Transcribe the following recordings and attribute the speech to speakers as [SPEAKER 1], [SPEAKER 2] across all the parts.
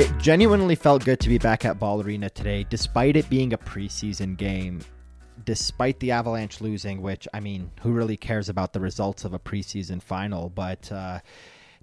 [SPEAKER 1] It genuinely felt good to be back at Ball Arena today, despite it being a preseason game. Despite the Avalanche losing, which I mean, who really cares about the results of a preseason final? But uh,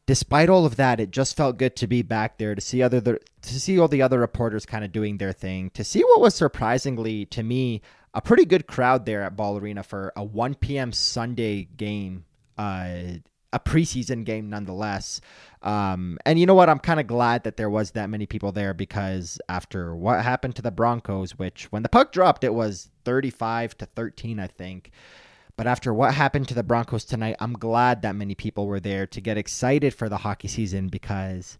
[SPEAKER 1] despite all of that, it just felt good to be back there to see other to see all the other reporters kind of doing their thing, to see what was surprisingly to me a pretty good crowd there at Ball Arena for a 1 p.m. Sunday game. Uh, a preseason game nonetheless. Um, and you know what? I'm kind of glad that there was that many people there because after what happened to the Broncos, which when the puck dropped, it was 35 to 13, I think. But after what happened to the Broncos tonight, I'm glad that many people were there to get excited for the hockey season because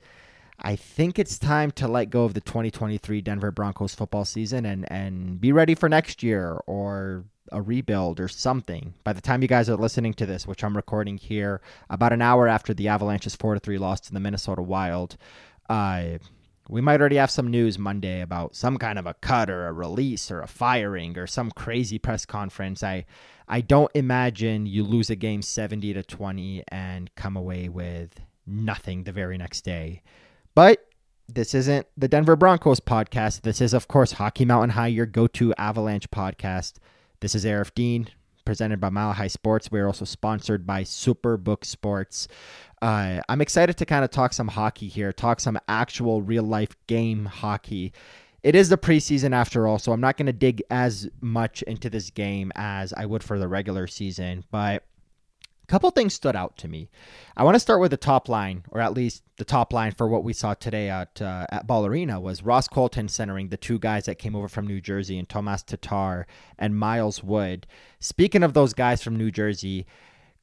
[SPEAKER 1] I think it's time to let go of the 2023 Denver Broncos football season and, and be ready for next year or a rebuild or something. By the time you guys are listening to this, which I'm recording here about an hour after the Avalanche's 4 to 3 loss to the Minnesota Wild, uh, we might already have some news Monday about some kind of a cut or a release or a firing or some crazy press conference. I I don't imagine you lose a game 70 to 20 and come away with nothing the very next day. But this isn't the Denver Broncos podcast. This is, of course, Hockey Mountain High, your go to Avalanche podcast. This is Aarif Deen, presented by Mile High Sports. We're also sponsored by Superbook Sports. Uh, I'm excited to kind of talk some hockey here, talk some actual real life game hockey. It is the preseason after all, so I'm not going to dig as much into this game as I would for the regular season, but couple things stood out to me. I want to start with the top line, or at least the top line for what we saw today at uh, at Ball Arena was Ross Colton centering the two guys that came over from New Jersey and Tomas Tatar and Miles Wood. Speaking of those guys from New Jersey,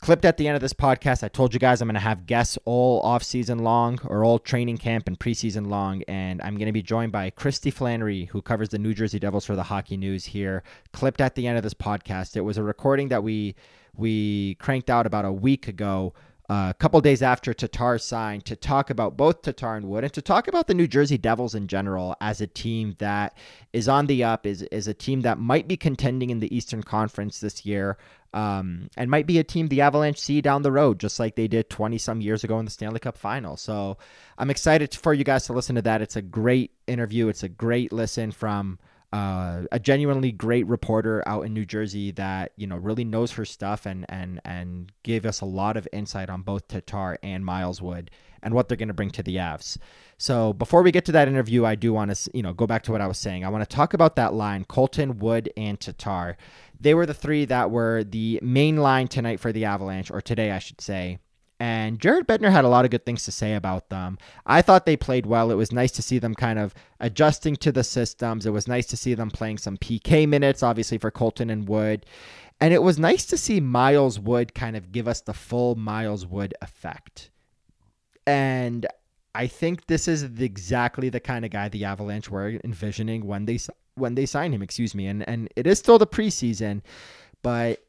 [SPEAKER 1] clipped at the end of this podcast, I told you guys I'm going to have guests all off season long or all training camp and preseason long, and I'm going to be joined by Kristy Flannery, who covers the New Jersey Devils for the Hockey News here. Clipped at the end of this podcast, it was a recording that we we cranked out about a week ago, uh, a couple days after Tatar signed, to talk about both Tatar and Wood and to talk about the New Jersey Devils in general as a team that is on the up, is, is a team that might be contending in the Eastern Conference this year. Um, and might be a team the Avalanche see down the road, just like they did 20 some years ago in the Stanley Cup final. So I'm excited for you guys to listen to that. It's a great interview. It's a great listen from uh, a genuinely great reporter out in New Jersey that you know really knows her stuff and and and gave us a lot of insight on both Tatar and Miles Wood and what they're going to bring to the Avs. So before we get to that interview, I do want to you know go back to what I was saying. I want to talk about that line: Colton, Wood, and Tatar. They were the three that were the main line tonight for the Avalanche, or today, I should say. And Jared Bednar had a lot of good things to say about them. I thought they played well. It was nice to see them kind of adjusting to the systems. It was nice to see them playing some PK minutes, obviously, for Colton and Wood. And it was nice to see Miles Wood kind of give us the full Miles Wood effect. And I think this is exactly the kind of guy the Avalanche were envisioning when they when they signed him, excuse me. And and it is still the preseason, but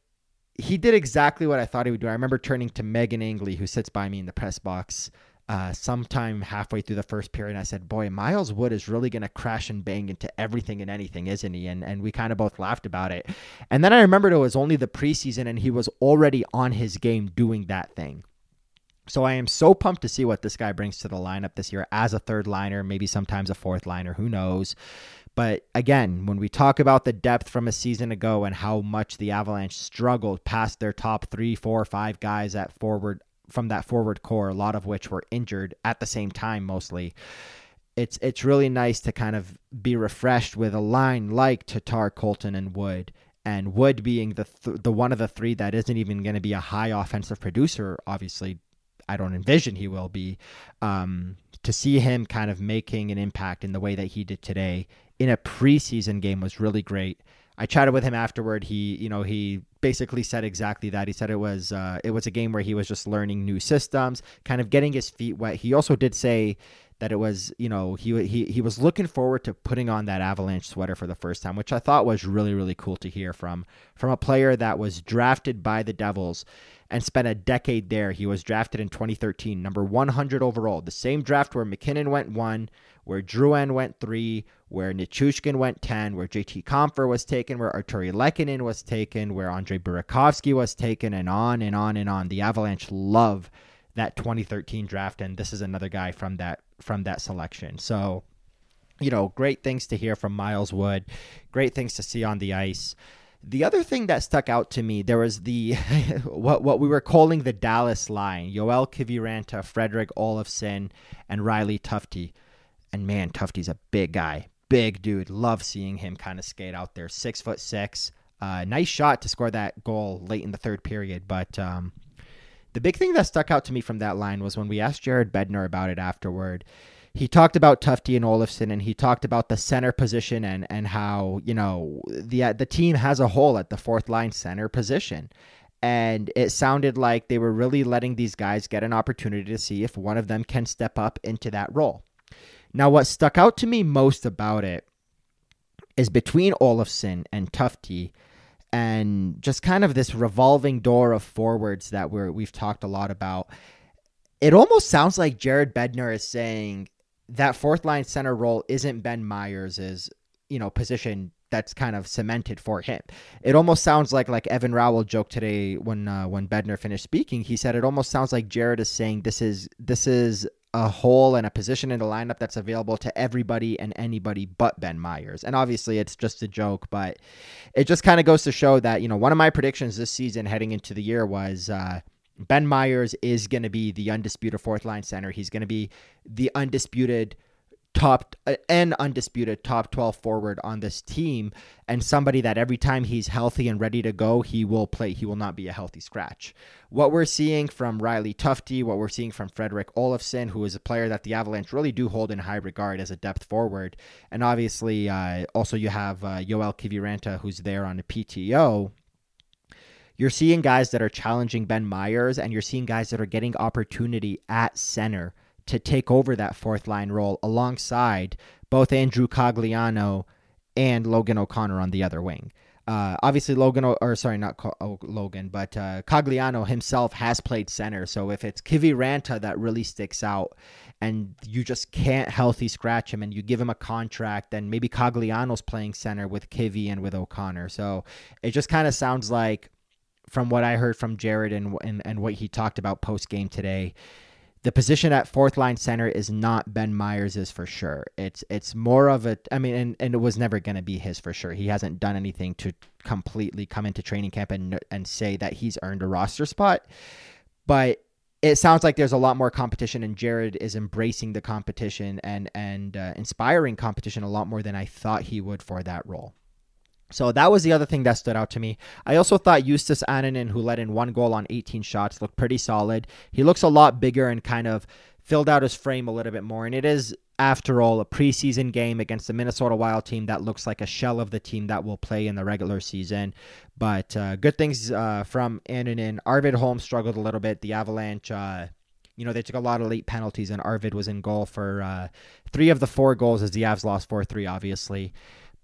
[SPEAKER 1] he did exactly what I thought he would do. I remember turning to Megan Angley, who sits by me in the press box, uh, sometime halfway through the first period. And I said, "Boy, Miles Wood is really going to crash and bang into everything and anything, isn't he?" And and we kind of both laughed about it. And then I remembered it was only the preseason, and he was already on his game doing that thing. So I am so pumped to see what this guy brings to the lineup this year as a third liner, maybe sometimes a fourth liner, who knows. But again, when we talk about the depth from a season ago and how much the Avalanche struggled past their top three, four, five guys at forward from that forward core, a lot of which were injured at the same time mostly. It's it's really nice to kind of be refreshed with a line like Tatar, Colton, and Wood, and Wood being the th- the one of the three that isn't even going to be a high offensive producer. Obviously, I don't envision he will be. Um, to see him kind of making an impact in the way that he did today in a preseason game was really great. I chatted with him afterward. He, you know, he basically said exactly that. He said it was uh, it was a game where he was just learning new systems, kind of getting his feet wet. He also did say that it was, you know, he he he was looking forward to putting on that Avalanche sweater for the first time, which I thought was really really cool to hear from from a player that was drafted by the Devils and spent a decade there. He was drafted in 2013, number 100 overall, the same draft where MacKinnon went one, where Drouin went three, where Nichushkin went 10, where JT Compher was taken, where Artturi Lehkonen was taken, where Andre Burakovsky was taken, and on and on and on. The Avalanche love that 2013 draft, and this is another guy from that from that selection. So, you know, great things to hear from Miles Wood, great things to see on the ice. The other thing that stuck out to me, there was the what what we were calling the Dallas line: Joel Kiviranta, Fredrik Olofsson, and Riley Tufte. And man, Tufte's a big guy, big dude. Love seeing him kind of skate out there. Six foot six. Uh, nice shot to score that goal late in the third period. But um, the big thing that stuck out to me from that line was when we asked Jared Bednar about it afterward. He talked about Tufte and Olofsson, and he talked about the center position and and how you know the uh, the team has a hole at the fourth line center position. And it sounded like they were really letting these guys get an opportunity to see if one of them can step up into that role. Now, what stuck out to me most about it is between Olofsson and Tufte and just kind of this revolving door of forwards that we're we've talked a lot about. It almost sounds like Jared Bednar is saying that fourth line center role isn't Ben Meyers's, you know, position that's kind of cemented for him. It almost sounds like like Evan Rawal joked today when uh, when Bednar finished speaking. He said it almost sounds like Jared is saying this is this is a hole and a position in the lineup that's available to everybody and anybody but Ben Meyers. And obviously, it's just a joke, but it just kind of goes to show that, you know, one of my predictions this season heading into the year was uh, Ben Meyers is going to be the undisputed fourth line center. He's going to be the undisputed top uh, and undisputed top 12 forward on this team and somebody that every time he's healthy and ready to go he will play he will not be a healthy scratch. What we're seeing from riley tufte what we're seeing from fredrik olofsson who is a player that the avalanche really do hold in high regard as a depth forward. And obviously uh, also you have uh, yoel kiviranta who's there on the pto you're seeing guys that are challenging ben meyers and you're seeing guys that are getting opportunity at center to take over that fourth line role alongside both Andrew Cogliano and Logan O'Connor on the other wing. Uh, obviously, Logan, or sorry, not Co- oh, Logan, but uh, Cogliano himself has played center. So if it's Kiviranta that really sticks out, and you just can't healthy scratch him, and you give him a contract, then maybe Cogliano's playing center with Kivi and with O'Connor. So it just kind of sounds like, from what I heard from Jared and and, and what he talked about post game today, the position at fourth line center is not Ben Meyers is for sure. It's it's more of a I mean and, and it was never going to be his for sure. He hasn't done anything to completely come into training camp and and say that he's earned a roster spot. But it sounds like there's a lot more competition and Jared is embracing the competition and and uh, inspiring competition a lot more than I thought he would for that role. So that was the other thing that stood out to me. I also thought Justus Annunen, who let in one goal on 18 shots, looked pretty solid. He looks a lot bigger and kind of filled out his frame a little bit more. And it is, after all, a preseason game against the Minnesota Wild team that looks like a shell of the team that will play in the regular season. But uh, good things uh, from Annunen. Arvid Holm struggled a little bit. The Avalanche. Uh, you know, they took a lot of late penalties, and Arvid was in goal for uh, three of the four goals as the Avs lost 4 3, obviously.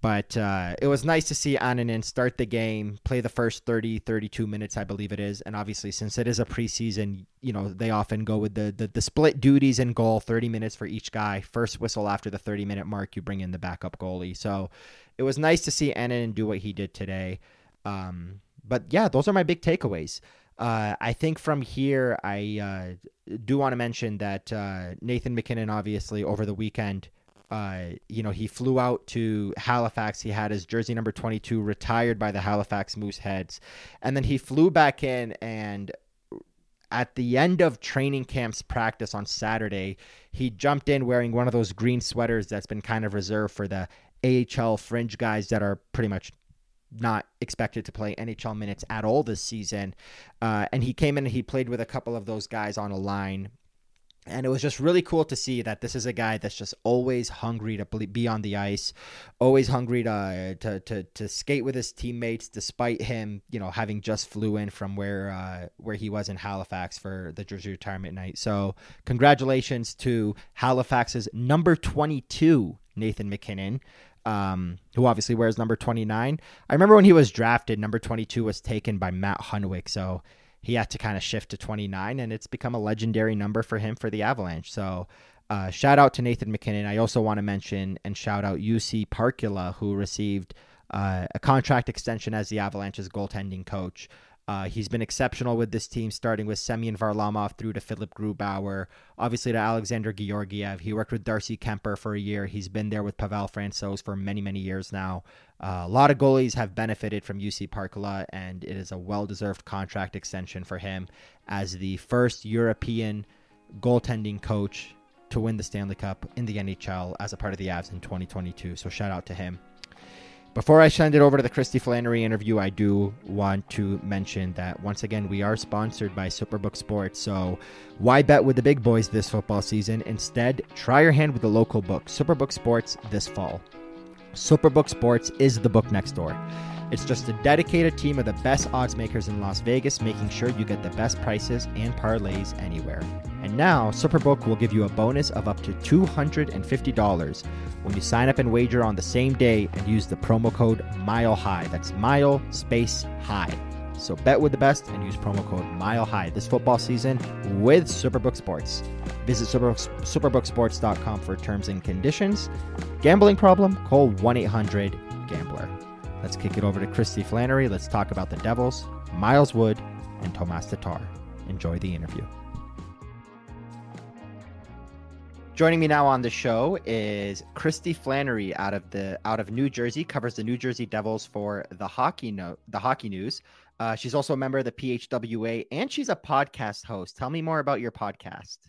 [SPEAKER 1] But uh, it was nice to see Annunen start the game, play the first 30, 32 minutes, I believe it is. And obviously, since it is a preseason, you know, they often go with the, the, the split duties and goal, 30 minutes for each guy. First whistle after the 30 minute mark, you bring in the backup goalie. So it was nice to see Annunen do what he did today. Um, but yeah, those are my big takeaways. Uh, I think from here, I uh, do want to mention that uh, Nathan MacKinnon, obviously, over the weekend, uh, you know, he flew out to Halifax. He had his jersey number 22 retired by the Halifax Mooseheads. And then he flew back in and at the end of training camp's practice on Saturday, he jumped in wearing one of those green sweaters that's been kind of reserved for the AHL fringe guys that are pretty much not expected to play NHL minutes at all this season. Uh, and he came in and he played with a couple of those guys on a line and it was just really cool to see that this is a guy that's just always hungry to be on the ice, always hungry to to to, to skate with his teammates, despite him, you know, having just flew in from where uh, where he was in Halifax for the jersey retirement night. So, congratulations to Halifax's number twenty two, Nathan MacKinnon. Um, who obviously wears number 29. I remember when he was drafted, number 22 was taken by Matt Hunwick. So he had to kind of shift to 29, and it's become a legendary number for him for the Avalanche. So, uh, shout out to Nathan MacKinnon. I also want to mention and shout out Jussi Parkkila, who received uh, a contract extension as the Avalanche's goaltending coach. Uh, he's been exceptional with this team, starting with Semyon Varlamov through to Philipp Grubauer, obviously to Alexandar Georgiev. He worked with Darcy Kuemper for a year. He's been there with Pavel Francouz for many, many years now. Uh, a lot of goalies have benefited from Jussi Parkkila, and it is a well deserved contract extension for him as the first European goaltending coach to win the Stanley Cup in the NHL as a part of the Avs in 2022. So shout out to him. Before I send it over to the Kristy Flannery interview, I do want to mention that once again, we are sponsored by Superbook Sports. So why bet with the big boys this football season? Instead, try your hand with the local book, Superbook Sports, this fall. Superbook Sports is the book next door. It's just a dedicated team of the best odds makers in Las Vegas, making sure you get the best prices and parlays anywhere. And now, Superbook will give you a bonus of up to $250 when you sign up and wager on the same day and use the promo code Mile High. That's Mile Space High. So bet with the best and use promo code Mile High this football season with Superbook Sports. Visit superbooksports.com for terms and conditions. Gambling problem? Call 1 800 Gambler. Let's kick it over to Kristy Flannery. Let's talk about the Devils, Miles Wood, and Tomas Tatar. Enjoy the interview. Joining me now on the show is Kristy Flannery out of the out of New Jersey, covers the New Jersey Devils for the hockey note the hockey news. Uh, she's also a member of the PHWA and she's a podcast host. Tell me more about your podcast.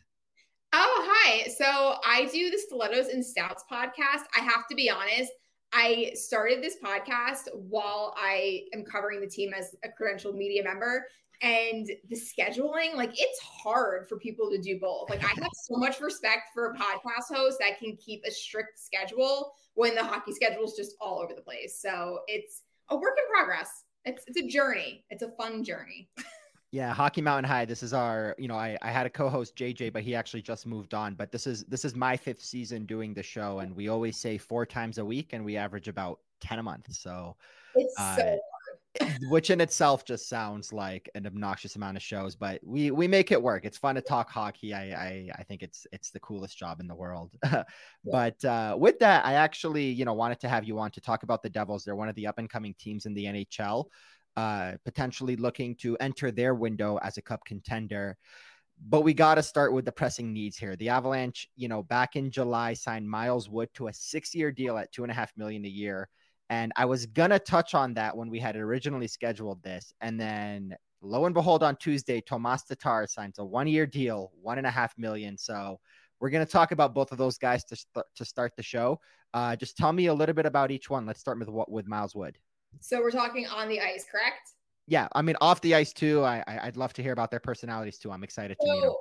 [SPEAKER 2] Oh, hi. So I do the Stilettos and Stouts podcast. I have to be honest, I started this podcast while I am covering the team as a credentialed media member. And the scheduling, like it's hard for people to do both. Like I have so much respect for a podcast host that can keep a strict schedule when the hockey schedule is just all over the place. So it's a work in progress. It's it's a journey. It's a fun journey.
[SPEAKER 1] Yeah, Hockey Mountain High. This is our, you know, I, I had a co-host JJ, but he actually just moved on. But this is this is my fifth season doing the show, and we always say four times a week, and we average about ten a month. So
[SPEAKER 2] it's uh, so.
[SPEAKER 1] Which in itself just sounds like an obnoxious amount of shows, but we we make it work. It's fun to talk hockey. I I, I think it's it's the coolest job in the world. But uh, with that, I actually you know wanted to have you on to talk about the Devils. They're one of the up and coming teams in the NHL uh, potentially looking to enter their window as a cup contender. But we got to start with the pressing needs here. The Avalanche, you know, back in July signed Miles Wood to a six-year deal at two and a half million a year. And I was gonna touch on that when we had originally scheduled this. And then lo and behold, on Tuesday, Tomas Tatar signs a one-year deal, one and a half million. So we're gonna talk about both of those guys to, st- to start the show. Uh, just tell me a little bit about each one. Let's start with what with Miles Wood.
[SPEAKER 2] So we're talking on the ice, correct?
[SPEAKER 1] Yeah, I mean off the ice too. I, I would love to hear about their personalities too. I'm excited to meet them.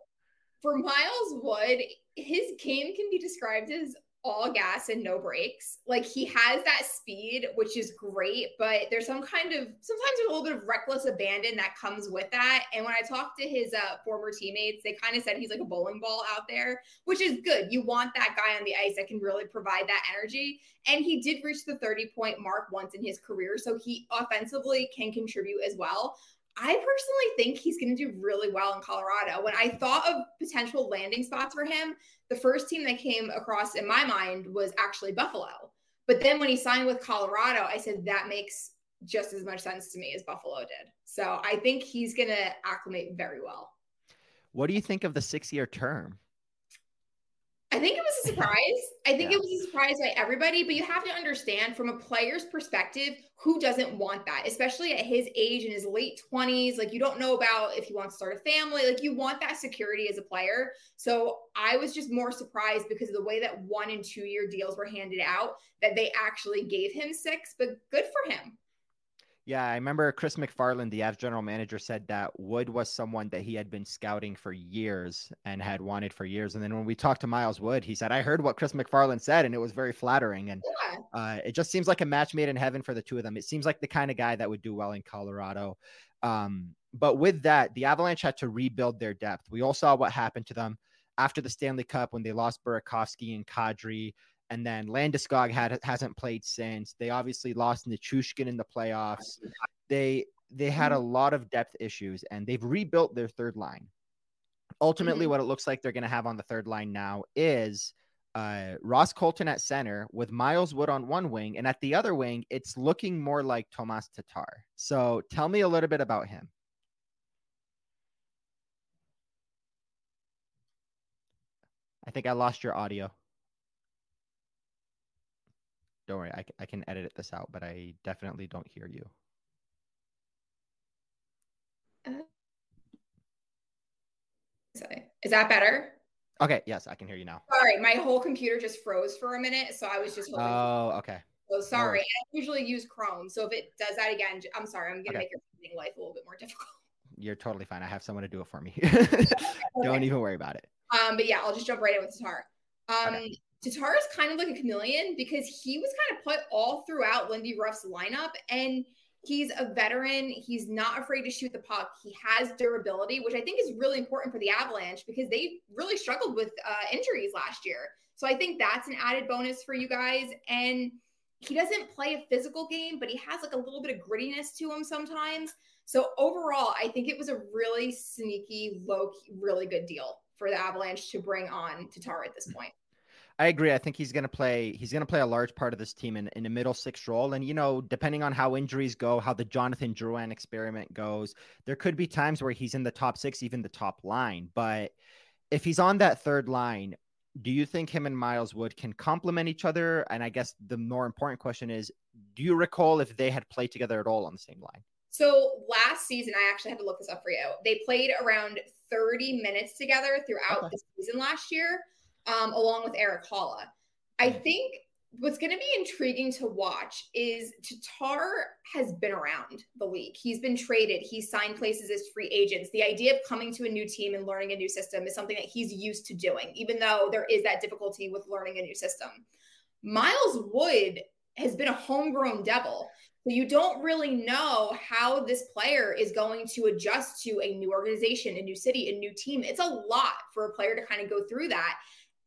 [SPEAKER 2] For Miles Wood, his game can be described as all gas and no brakes. Like he has that speed, which is great, but there's some kind of sometimes there's a little bit of reckless abandon that comes with that. And when I talked to his uh, former teammates, they kind of said he's like a bowling ball out there, which is good. You want that guy on the ice that can really provide that energy. And he did reach the 30 point mark once in his career, so he offensively can contribute as well. I personally think he's going to do really well in Colorado. When I thought of potential landing spots for him, the first team that came across in my mind was actually Buffalo. But then when he signed with Colorado, I said that makes just as much sense to me as Buffalo did. So I think he's going to acclimate very well.
[SPEAKER 1] What do you think of the six year term?
[SPEAKER 2] I think it was a surprise. I think yeah. it was a surprise by everybody, but you have to understand from a player's perspective, who doesn't want that, especially at his age in his late 20s. Like, you don't know about if he wants to start a family. Like, you want that security as a player. So, I was just more surprised because of the way that one and two year deals were handed out that they actually gave him six, but good for him.
[SPEAKER 1] Yeah, I remember Chris MacFarland, the Avs general manager, said that Wood was someone that he had been scouting for years and had wanted for years. And then when we talked to Miles Wood, he said, "I heard what Chris MacFarland said, and it was very flattering." And yeah. uh, it just seems like a match made in heaven for the two of them. It seems like the kind of guy that would do well in Colorado. Um, but with that, the Avalanche had to rebuild their depth. We all saw what happened to them after the Stanley Cup when they lost Burakovsky and Kadri and then Landeskog had hasn't played since. They obviously lost Nichushkin in the playoffs. They they had a mm-hmm. lot of depth issues, and they've rebuilt their third line. Ultimately, mm-hmm. what it looks like they're going to have on the third line now is uh, Ross Colton at center with Miles Wood on one wing, and at the other wing, it's looking more like Tomas Tatar. So, tell me a little bit about him. I think I lost your audio. Don't worry, I, I can edit this out, but I definitely don't hear you.
[SPEAKER 2] Is that better?
[SPEAKER 1] Okay, yes, I can hear you now.
[SPEAKER 2] Sorry, my whole computer just froze for a minute, so I was just.
[SPEAKER 1] Oh, okay.
[SPEAKER 2] So sorry. No I usually use Chrome, so if it does that again, I'm sorry. I'm gonna okay. make your life a little bit more difficult.
[SPEAKER 1] You're totally fine. I have someone to do it for me. Don't even worry about it.
[SPEAKER 2] Um, but yeah, I'll just jump right in with Tatar. Um, okay. Tatar is kind of like a chameleon because he was kind of put all throughout Lindy Ruff's lineup, and He's a veteran. He's not afraid to shoot the puck. He has durability, which I think is really important for the Avalanche because they really struggled with uh, injuries last year. So I think that's an added bonus for you guys. And he doesn't play a physical game, but he has like a little bit of grittiness to him sometimes. So overall, I think it was a really sneaky, low, really good deal for the Avalanche to bring on Tatar at this point.
[SPEAKER 1] I agree. I think he's going to play. He's going to play a large part of this team in, in a middle six role. And you know, depending on how injuries go, how the Jonathan Drouin experiment goes, there could be times where he's in the top six, even the top line. But if he's on that third line, do you think him and Miles Wood can complement each other? And I guess the more important question is, do you recall if they had played together at all on the same line?
[SPEAKER 2] So last season, I actually had to look this up for you. They played around 30 minutes together throughout okay. the season last year um, along with Erik Haula. I think what's going to be intriguing to watch is Tatar has been around the league. He's been traded. He's signed places as free agents. The idea of coming to a new team and learning a new system is something that he's used to doing, even though there is that difficulty with learning a new system. Miles Wood has been a homegrown devil. So you don't really know how this player is going to adjust to a new organization, a new city, a new team. It's a lot for a player to kind of go through that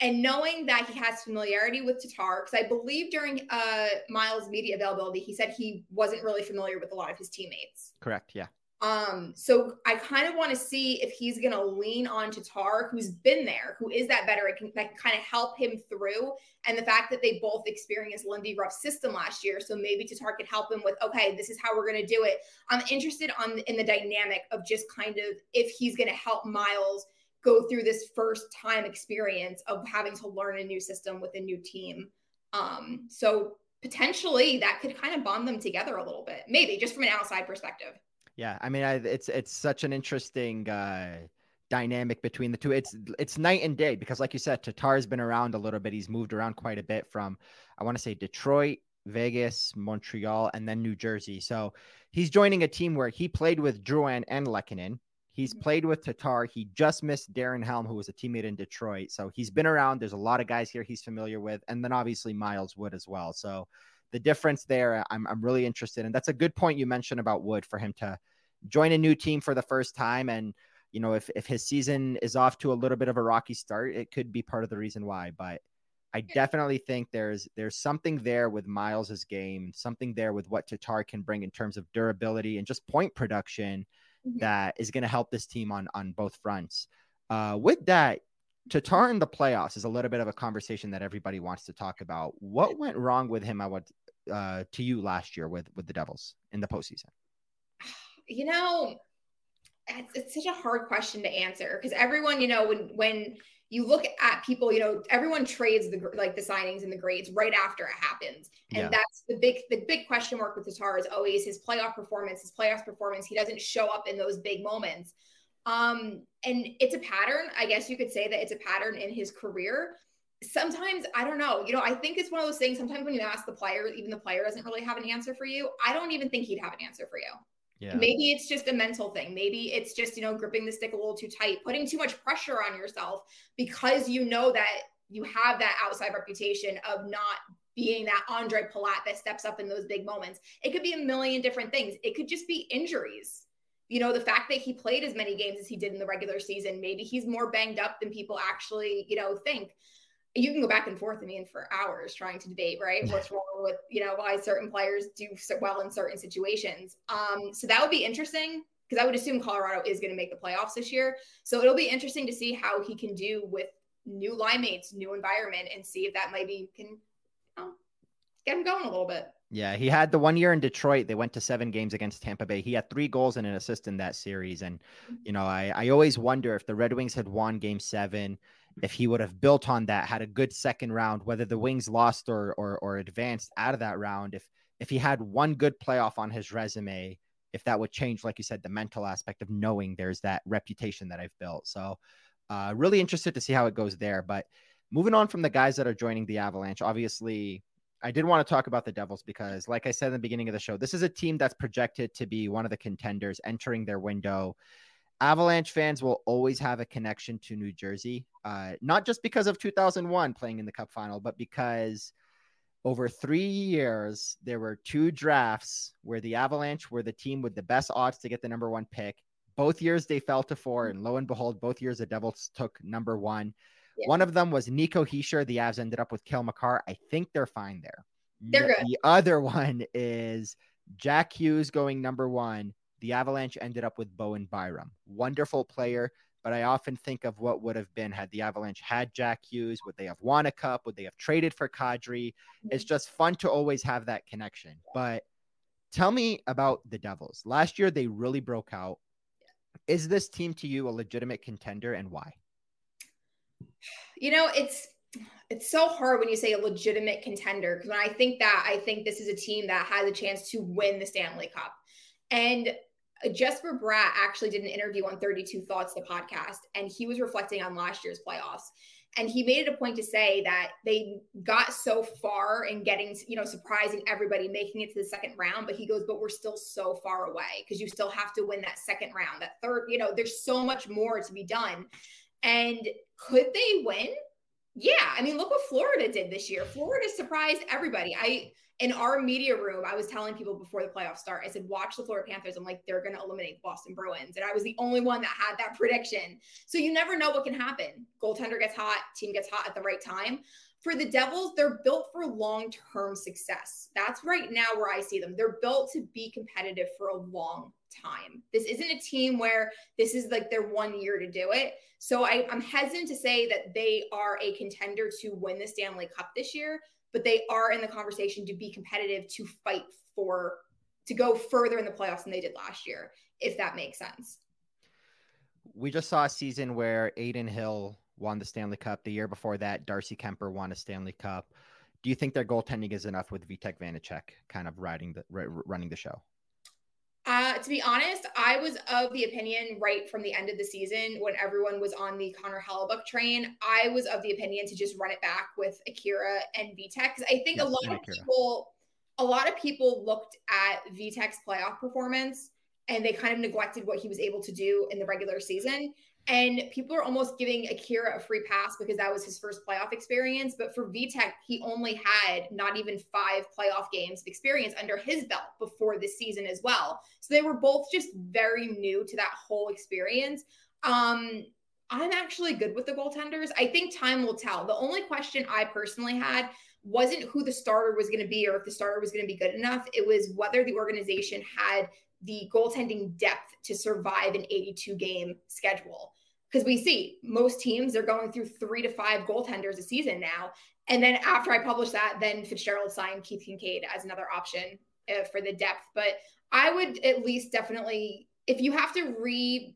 [SPEAKER 2] and knowing that he has familiarity with Tatar, because I believe during uh, Miles' media availability, he said he wasn't really familiar with a lot of his teammates.
[SPEAKER 1] Correct. Yeah.
[SPEAKER 2] Um, so I kind of want to see if he's going to lean on Tatar, who's been there, who is that veteran that can kind of help him through. And the fact that they both experienced Lindy Ruff's system last year, so maybe Tatar could help him with, okay, this is how we're going to do it. I'm interested on in the dynamic of just kind of if he's going to help Miles go through this first time experience of having to learn a new system with a new team. Um, so potentially that could kind of bond them together a little bit, maybe just from an outside perspective.
[SPEAKER 1] Yeah, I mean, I, it's it's such an interesting uh, dynamic between the two. It's it's night and day because, like you said, Tatar's been around a little bit. He's moved around quite a bit from, I want to say, Detroit, Vegas, Montreal, and then New Jersey. So he's joining a team where he played with Drouin and Lehkonen. He's played with Tatar. He just missed Darren Helm, who was a teammate in Detroit. So he's been around. There's a lot of guys here he's familiar with. And then obviously Miles Wood as well. So the difference there, I'm, I'm really interested. And that's a good point you mentioned about Wood for him to join a new team for the first time. And, you know, if, if his season is off to a little bit of a rocky start, it could be part of the reason why. But I definitely think there's there's something there with Miles's game, something there with what Tatar can bring in terms of durability and just point production mm-hmm. that is going to help this team on on both fronts. Uh, with that, Tatar in the playoffs is a little bit of a conversation that everybody wants to talk about. What went wrong with him? I want uh, to you last year with with the Devils in the postseason.
[SPEAKER 2] You know, it's, it's such a hard question to answer because everyone, you know, when when you look at people, you know, everyone trades the like the signings and the grades right after it happens. And yeah. that's the big the big question mark with Tatar is always his playoff performance, his playoff performance. He doesn't show up in those big moments. Um, and it's a pattern. I guess you could say that it's a pattern in his career. Sometimes I don't know. You know, I think it's one of those things. Sometimes when you ask the player, even the player doesn't really have an answer for you. I don't even think he'd have an answer for you. Yeah. Maybe it's just a mental thing. Maybe it's just, you know, gripping the stick a little too tight, putting too much pressure on yourself because you know that you have that outside reputation of not being that Andre Palat that steps up in those big moments. It could be a million different things. It could just be injuries. You know, the fact that he played as many games as he did in the regular season, maybe he's more banged up than people actually, you know, think you can go back and forth, I mean, for hours trying to debate, right? What's wrong with, you know, why certain players do so well in certain situations. Um, so that would be interesting because I would assume Colorado is going to make the playoffs this year. So it'll be interesting to see how he can do with new line mates, new environment, and see if that maybe can you know, get him going a little bit.
[SPEAKER 1] Yeah, he had the one year in Detroit. They went to seven games against Tampa Bay. He had three goals and an assist in that series. And, mm-hmm. you know, I, I always wonder if the Red Wings had won game seven if he would have built on that, had a good second round, whether the Wings lost or or, or advanced out of that round, if if he had one good playoff on his resume, if that would change, like you said, the mental aspect of knowing there's that reputation that I've built. So, uh, really interested to see how it goes there. But moving on from the guys that are joining the Avalanche, obviously, I did want to talk about the Devils because, like I said in the beginning of the show, this is a team that's projected to be one of the contenders entering their window. Avalanche fans will always have a connection to New Jersey, uh, not just because of 2001 playing in the Cup final, but because over three years, there were two drafts where the Avalanche were the team with the best odds to get the number one pick. Both years they fell to four, and lo and behold, both years the Devils took number one. Yeah. One of them was Nico Hischier. The Avs ended up with Cale Makar. I think they're fine there.
[SPEAKER 2] They're good.
[SPEAKER 1] The other one is Jack Hughes going number one. The Avalanche ended up with Bowen Byram. Wonderful player, but I often think of what would have been had the Avalanche had Jack Hughes. Would they have won a cup? Would they have traded for Kadri? It's mm-hmm. just fun to always have that connection. But tell me about the Devils. Last year, they really broke out. Is this team to you a legitimate contender and why?
[SPEAKER 2] You know, it's it's so hard when you say a legitimate contender because when I think that, I think this is a team that has a chance to win the Stanley Cup. And Uh, Jesper Bratt actually did an interview on 32 Thoughts, the podcast, and he was reflecting on last year's playoffs. And he made it a point to say that they got so far in getting, you know, surprising everybody, making it to the second round. But he goes, but we're still so far away because you still have to win that second round, that third, you know, there's so much more to be done. And could they win? Yeah. I mean, look what Florida did this year. Florida surprised everybody. I, in our media room, I was telling people before the playoffs start, I said, watch the Florida Panthers. I'm like, they're going to eliminate Boston Bruins. And I was the only one that had that prediction. So you never know what can happen. Goaltender gets hot, team gets hot at the right time. For the Devils, they're built for long term success. That's right now where I see them. They're built to be competitive for a long time. This isn't a team where this is like their one year to do it. So I, I'm hesitant to say that they are a contender to win the Stanley Cup this year but they are in the conversation to be competitive to fight for to go further in the playoffs than they did last year, if that makes sense.
[SPEAKER 1] We just saw a season where Adin Hill won the Stanley Cup. The year before that, Darcy Kuemper won a Stanley Cup. Do you think their goaltending is enough with Vitek Vanecek kind of riding the running the show?
[SPEAKER 2] To be honest, I was of the opinion right from the end of the season when everyone was on the Connor Hellebuyck train. I was of the opinion to just run it back with Akira and because I think yes, a lot of Akira. people, a lot of people looked at Vitek's playoff performance and they kind of neglected what he was able to do in the regular season. And people are almost giving Akira a free pass because that was his first playoff experience. But for Vitek, he only had not even five playoff games of experience under his belt before this season as well. So they were both just very new to that whole experience. Um, I'm actually good with the goaltenders. I think time will tell. The only question I personally had wasn't who the starter was going to be or if the starter was going to be good enough. It was whether the organization had the goaltending depth to survive an 82 game schedule. Because we see most teams are going through three to five goaltenders a season now. And then after I published that, then Fitzgerald signed Keith Kinkaid as another option uh, for the depth. But I would at least definitely, if you have to re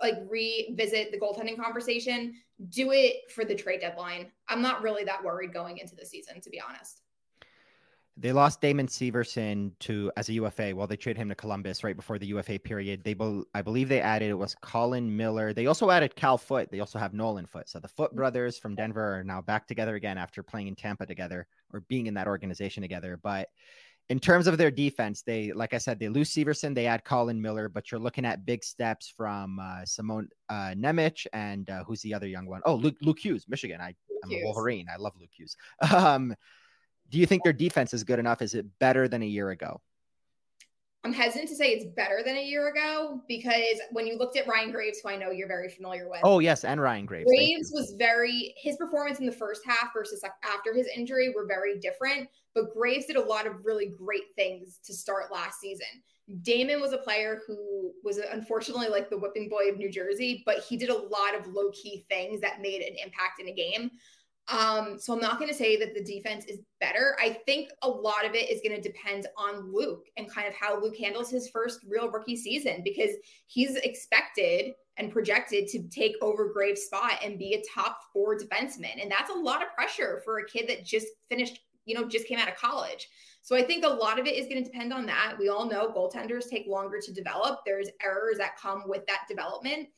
[SPEAKER 2] like revisit the goaltending conversation, do it for the trade deadline. I'm not really that worried going into the season, to be honest.
[SPEAKER 1] They lost Damon Severson to as a UFA. while they traded him to Columbus right before the UFA period. They, I believe, they added it was Colin Miller. They also added Cal Foote. They also have Nolan Foote. So the Foote brothers from Denver are now back together again after playing in Tampa together or being in that organization together. But in terms of their defense, they, like I said, they lose Severson, they add Colin Miller, but you're looking at big steps from uh, Simon uh, Nemec and uh, who's the other young one? Oh, Luke, Luke Hughes, Michigan. I, am a Wolverine. I love Luke Hughes. Um, do you think their defense is good enough? Is it better than a year ago?
[SPEAKER 2] I'm hesitant to say it's better than a year ago because when you looked at Ryan Graves, who I know you're very familiar with.
[SPEAKER 1] Oh, yes, and Ryan Graves.
[SPEAKER 2] Graves was very, his performance in the first half versus after his injury were very different, but Graves did a lot of really great things to start last season. Damon was a player who was unfortunately like the whipping boy of New Jersey, but he did a lot of low key things that made an impact in a game. Um, so I'm not going to say that the defense is better. I think a lot of it is going to depend on Luke and kind of how Luke handles his first real rookie season because he's expected and projected to take over Graves' spot and be a top four defenseman. And that's a lot of pressure for a kid that just finished, you know, just came out of college. So I think a lot of it is going to depend on that. We all know goaltenders take longer to develop. There's errors that come with that development.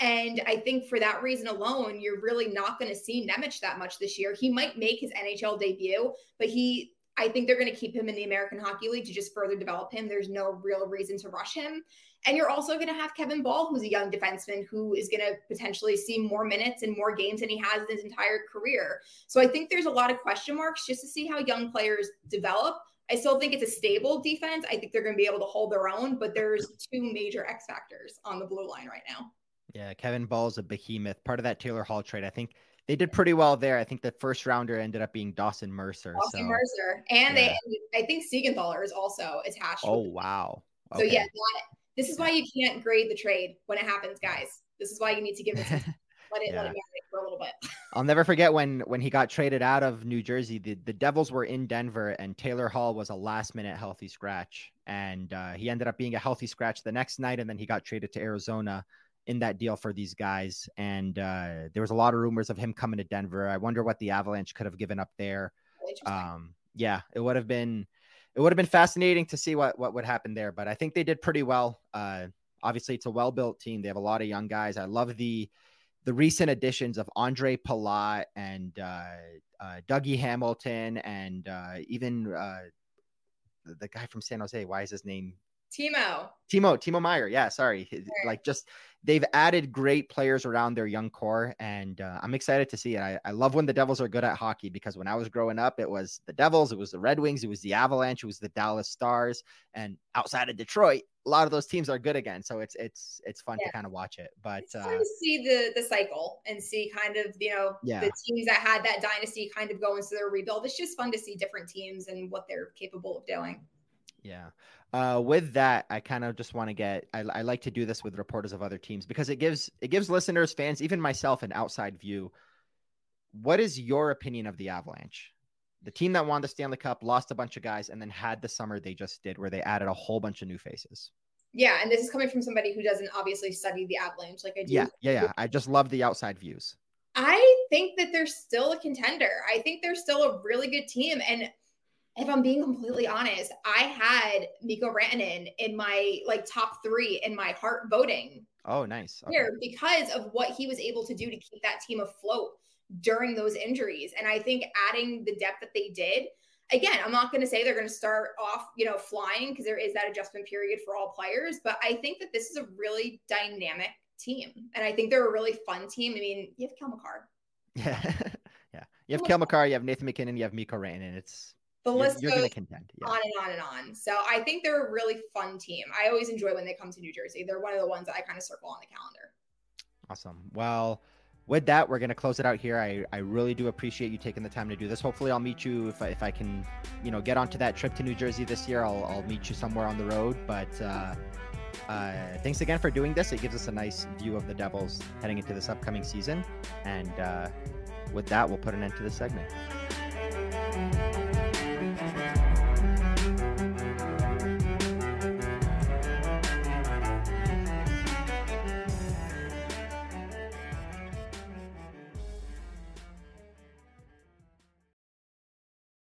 [SPEAKER 2] And I think for that reason alone, you're really not going to see Nemec that much this year. He might make his NHL debut, but he, I think they're going to keep him in the American Hockey League to just further develop him. There's no real reason to rush him. And you're also going to have Kevin Bahl, who's a young defenseman who is going to potentially see more minutes and more games than he has in his entire career. So I think there's a lot of question marks just to see how young players develop. I still think it's a stable defense. I think they're going to be able to hold their own, but there's two major X factors on the blue line right now.
[SPEAKER 1] Yeah, Kevin Bahl's a behemoth. Part of that Taylor Hall trade. I think they did pretty well there. I think the first rounder ended up being Dawson Mercer.
[SPEAKER 2] Dawson so, Mercer. And yeah. they I think Siegenthaler is also attached.
[SPEAKER 1] Oh wow.
[SPEAKER 2] Okay. So yeah, that, this is why you can't grade the trade when it happens, guys. This is why you need to give it some, let it yeah. let it marinate for a little bit.
[SPEAKER 1] I'll never forget when when he got traded out of New Jersey. The the Devils were in Denver, and Taylor Hall was a last minute healthy scratch, and uh, he ended up being a healthy scratch the next night, and then he got traded to Arizona in that deal for these guys. And uh, there was a lot of rumors of him coming to Denver. I wonder what the Avalanche could have given up there. Um, yeah, it would have been it would have been fascinating to see what what would happen there. But I think they did pretty well. Uh, obviously, it's a well built team. They have a lot of young guys. I love the the recent additions of Andre Palat and uh, uh, Dougie Hamilton and uh, even uh, the guy from San Jose. Why is his name
[SPEAKER 2] Timo.
[SPEAKER 1] Timo, Timo Meier. Yeah, sorry. Like just they've added great players around their young core, and uh, I'm excited to see it. I, I love when the Devils are good at hockey because when I was growing up, it was the Devils, it was the Red Wings, it was the Avalanche, it was the Dallas Stars, and outside of Detroit, a lot of those teams are good again. So it's it's it's fun yeah. to kind of watch it. But
[SPEAKER 2] it's uh, to see the the cycle and see kind of you know yeah. the teams that had that dynasty kind of go into their rebuild. It's just fun to see different teams and what they're capable of doing.
[SPEAKER 1] Yeah. Uh, with that, I kind of just want to get. I, I, like to do this with reporters of other teams because it gives it gives listeners, fans, even myself, an outside view. What is your opinion of the Avalanche? The team that won the Stanley Cup lost a bunch of guys and then had the summer they just did, where they added a whole bunch of new faces.
[SPEAKER 2] Yeah, and this is coming from somebody who doesn't obviously study the Avalanche like I do.
[SPEAKER 1] Yeah, yeah, yeah. I just love the outside views.
[SPEAKER 2] I think that they're still a contender. I think they're still a really good team, and if I'm being completely honest, I had Mikko Rantanen in my like top three in my Hart voting.
[SPEAKER 1] Oh, nice.
[SPEAKER 2] Okay. Here because of what he was able to do to keep that team afloat during those injuries. And I think adding the depth that they did, again, I'm not going to say they're going to start off, you know, flying because there is that adjustment period for all players, but I think that this is a really dynamic team. And I think they're a really fun team. I mean, you have Cale Makar.
[SPEAKER 1] Yeah. yeah. You have Cale Makar, you have Nathan MacKinnon, you have Mikko Rantanen. It's
[SPEAKER 2] the you're, list you're goes contend, yeah. on and on and on. So I think they're a really fun team. I always enjoy when they come to New Jersey. They're one of the ones that I kind of circle on the calendar.
[SPEAKER 1] Awesome. Well, with that, we're going to close it out here. I, I really do appreciate you taking the time to do this. Hopefully, I'll meet you if I, if I can, you know, get onto that trip to New Jersey this year. I'll, I'll meet you somewhere on the road. But uh, uh, thanks again for doing this. It gives us a nice view of the Devils heading into this upcoming season. And uh, with that, we'll put an end to the segment.